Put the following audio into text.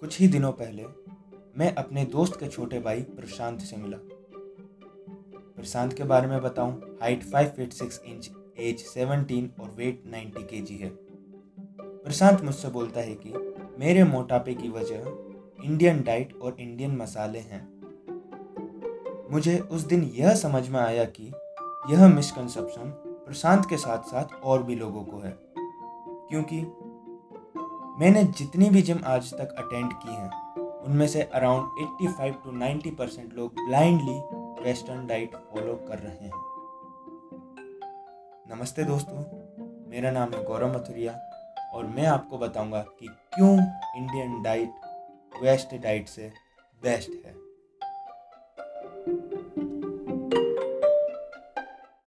कुछ ही दिनों पहले मैं अपने दोस्त के छोटे भाई प्रशांत से मिला। प्रशांत के बारे में बताऊँ height five feet six inch age seventeen और वेट नाइन्टी के जी है। प्रशांत मुझसे बोलता है कि मेरे मोटापे की वजह इंडियन डाइट और इंडियन मसाले हैं। मुझे उस दिन यह समझ में आया कि यह मिसकंसेप्शन प्रशांत के साथ साथ और भी लोगों को है, क्योंकि मैंने जितनी भी जिम आज तक अटेंड की हैं, उनमें से अराउंड 85 टू 90 परसेंट लोग ब्लाइंडली वेस्टर्न डाइट फॉलो कर रहे हैं। नमस्ते दोस्तों, मेरा नाम है गौरव मथुरिया और मैं आपको बताऊँगा कि क्यों इंडियन डाइट वेस्ट डाइट से बेस्ट है।